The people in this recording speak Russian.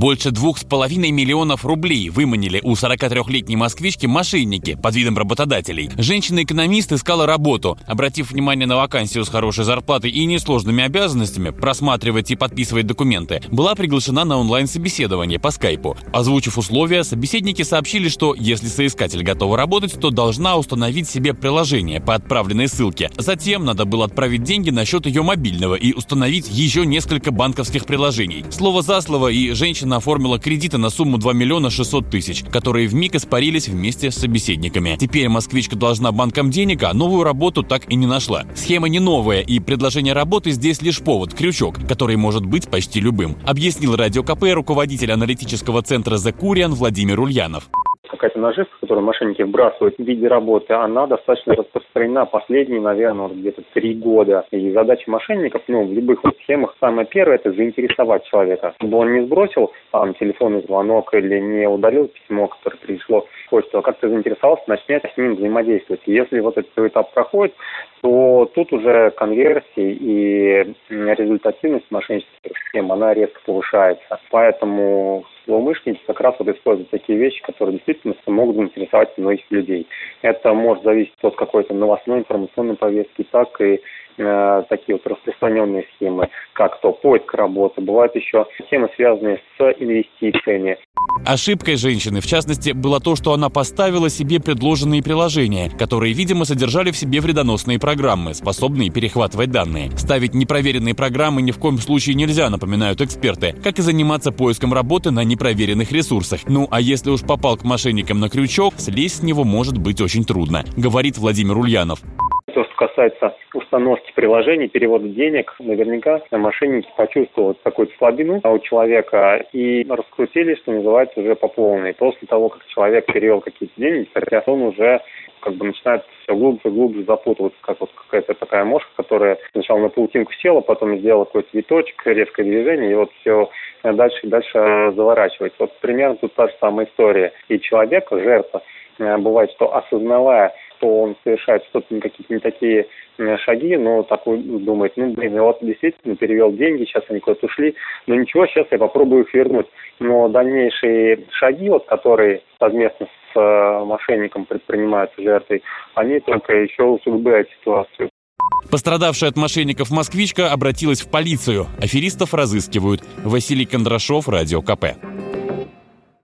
Больше двух с половиной миллионов рублей выманили у 43-летней москвички мошенники под видом работодателей. Женщина-экономист искала работу. Обратив внимание на вакансию с хорошей зарплатой и несложными обязанностями, просматривать и подписывать документы, была приглашена на онлайн-собеседование по скайпу. Озвучив условия, собеседники сообщили, что если соискатель готова работать, то должна установить себе приложение по отправленной ссылке. Затем надо было отправить деньги на счет ее мобильного и установить еще несколько банковских приложений. Слово за слово, и женщина женщина оформила кредиты на сумму 2 миллиона 600 тысяч, которые в миг испарились вместе с собеседниками. Теперь москвичка должна банкам денег, а новую работу так и не нашла. Схема не новая, и предложение работы здесь лишь повод, крючок, который может быть почти любым, объяснил Радио КП руководитель аналитического центра «Закуриан» Владимир Ульянов какая-то наживка, которую мошенники вбрасывают в виде работы, она достаточно распространена последние, наверное, вот где-то три года. И задача мошенников, ну, в любых вот схемах, самое первое, это заинтересовать человека. Чтобы он не сбросил там телефонный звонок или не удалил письмо, которое пришло в а как-то заинтересовался, начнет с ним взаимодействовать. Если вот этот этап проходит, то тут уже конверсии и результативность мошеннических схем, она резко повышается. Поэтому злоумышленники как раз вот используют такие вещи, которые действительно могут заинтересовать многих людей. Это может зависеть от какой-то новостной информационной повестки, так и э, такие вот распространенные схемы, как то поиск работы. Бывают еще схемы, связанные с инвестициями. Ошибкой женщины, в частности, было то, что она поставила себе предложенные приложения, которые, видимо, содержали в себе вредоносные программы, способные перехватывать данные. Ставить непроверенные программы ни в коем случае нельзя, напоминают эксперты, как и заниматься поиском работы на непроверенных ресурсах. Ну а если уж попал к мошенникам на крючок, слезть с него может быть очень трудно, говорит Владимир Ульянов. То, что касается установки приложений, перевода денег, наверняка мошенники почувствовали какую-то слабину у человека и раскрутили, что называется, уже по полной. После того, как человек перевел какие-то деньги, он уже как бы начинает все глубже и глубже запутываться, как вот какая-то такая мошка, которая сначала на паутинку села, потом сделала какой-то виточек, резкое движение, и вот все дальше и дальше заворачивается. Вот примерно тут та же самая история. И человек, жертва, э, бывает, что осознавая что он совершает что-то какие-то не такие э, шаги, но такой думает, ну, блин, я вот действительно перевел деньги, сейчас они куда-то ушли, но ничего, сейчас я попробую их вернуть. Но дальнейшие шаги, вот, которые совместно с э, мошенником предпринимаются жертвой, они только еще усугубляют ситуацию. Пострадавшая от мошенников москвичка обратилась в полицию. Аферистов разыскивают. Василий Кондрашов, Радио КП.